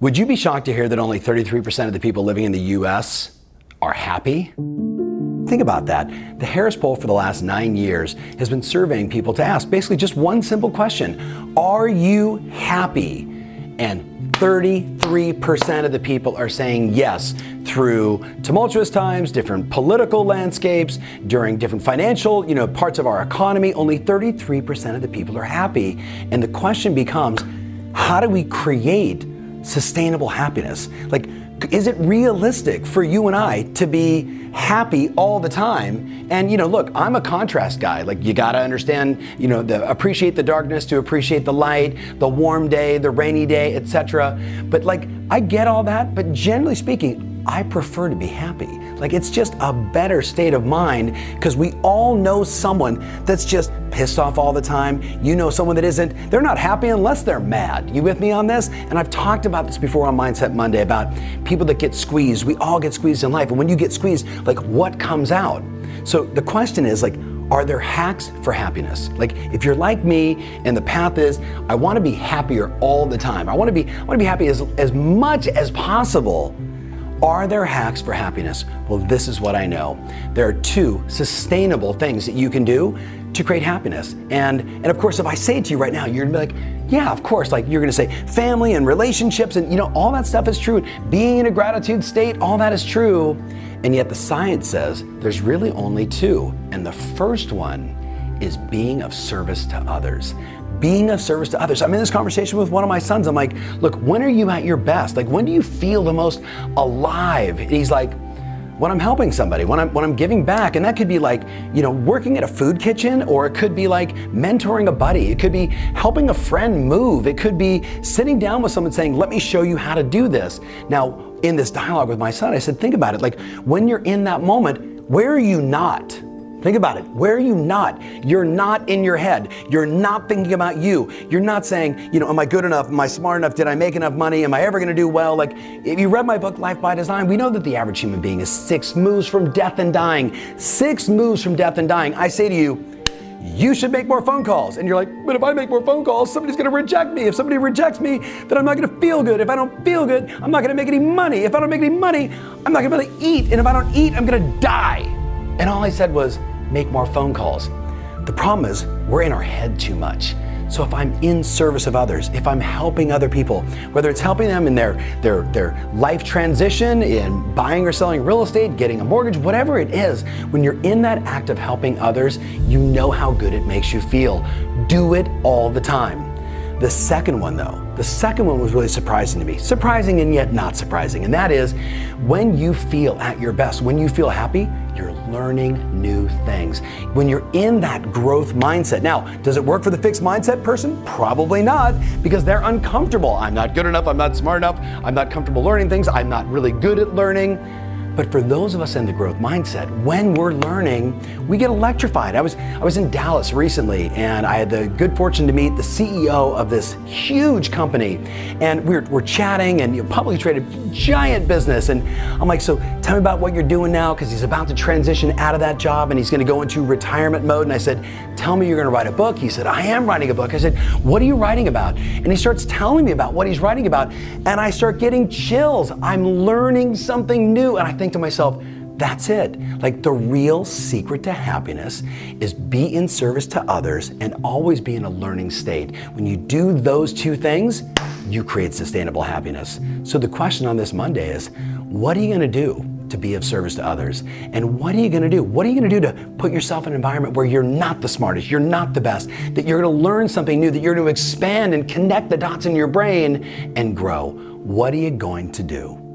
Would you be shocked to hear that only 33% of the people living in the US are happy? Think about that. The Harris poll for the last nine years has been surveying people to ask basically just one simple question Are you happy? And 33% of the people are saying yes through tumultuous times, different political landscapes, during different financial, you know, parts of our economy. Only 33% of the people are happy. And the question becomes, how do we create sustainable happiness? Like, is it realistic for you and I to be happy all the time? And you know, look, I'm a contrast guy. Like you got to understand, you know, the, appreciate the darkness to appreciate the light, the warm day, the rainy day, etc. But like I get all that, but generally speaking, I prefer to be happy. Like it's just a better state of mind because we all know someone that's just pissed off all the time. You know someone that isn't. They're not happy unless they're mad. You with me on this? And I've talked about this before on Mindset Monday about people that get squeezed. We all get squeezed in life. And when you get squeezed, like what comes out? So the question is like, are there hacks for happiness? Like if you're like me and the path is I want to be happier all the time. I want to be I want to be happy as as much as possible are there hacks for happiness? Well, this is what I know. There are two sustainable things that you can do to create happiness. And and of course, if I say it to you right now, you're gonna be like, yeah, of course, like you're gonna say family and relationships and you know, all that stuff is true. Being in a gratitude state, all that is true. And yet the science says there's really only two. And the first one is being of service to others being of service to others. I'm in this conversation with one of my sons. I'm like, look, when are you at your best? Like, when do you feel the most alive? And he's like, when I'm helping somebody, when I'm when I'm giving back, and that could be like, you know, working at a food kitchen, or it could be like mentoring a buddy, it could be helping a friend move, it could be sitting down with someone saying, "Let me show you how to do this." Now, in this dialogue with my son, I said, think about it. Like when you're in that moment, where are you not? Think about it. Where are you not? You're not in your head. You're not thinking about you. You're not saying, you know, am I good enough? Am I smart enough? Did I make enough money? Am I ever going to do well? Like, if you read my book, Life by Design, we know that the average human being is six moves from death and dying. Six moves from death and dying. I say to you, you should make more phone calls. And you're like, but if I make more phone calls, somebody's gonna reject me. If somebody rejects me, then I'm not gonna feel good. If I don't feel good, I'm not gonna make any money. If I don't make any money, I'm not gonna be able to eat. And if I don't eat, I'm gonna die. And all I said was, make more phone calls. The problem is, we're in our head too much. So if I'm in service of others, if I'm helping other people, whether it's helping them in their, their, their life transition, in buying or selling real estate, getting a mortgage, whatever it is, when you're in that act of helping others, you know how good it makes you feel. Do it all the time. The second one, though, the second one was really surprising to me. Surprising and yet not surprising. And that is when you feel at your best, when you feel happy, you're learning new things. When you're in that growth mindset. Now, does it work for the fixed mindset person? Probably not, because they're uncomfortable. I'm not good enough. I'm not smart enough. I'm not comfortable learning things. I'm not really good at learning. But for those of us in the growth mindset, when we're learning, we get electrified. I was I was in Dallas recently and I had the good fortune to meet the CEO of this huge company. And we we're chatting and you know, publicly traded giant business. And I'm like, so tell me about what you're doing now, because he's about to transition out of that job and he's gonna go into retirement mode. And I said, tell me you're gonna write a book. He said, I am writing a book. I said, what are you writing about? And he starts telling me about what he's writing about. And I start getting chills. I'm learning something new. And I think think to myself, that's it. Like the real secret to happiness is be in service to others and always be in a learning state. When you do those two things, you create sustainable happiness. So the question on this Monday is, what are you going to do to be of service to others? And what are you going to do? What are you going to do to put yourself in an environment where you're not the smartest, you're not the best, that you're going to learn something new, that you're going to expand and connect the dots in your brain and grow? What are you going to do?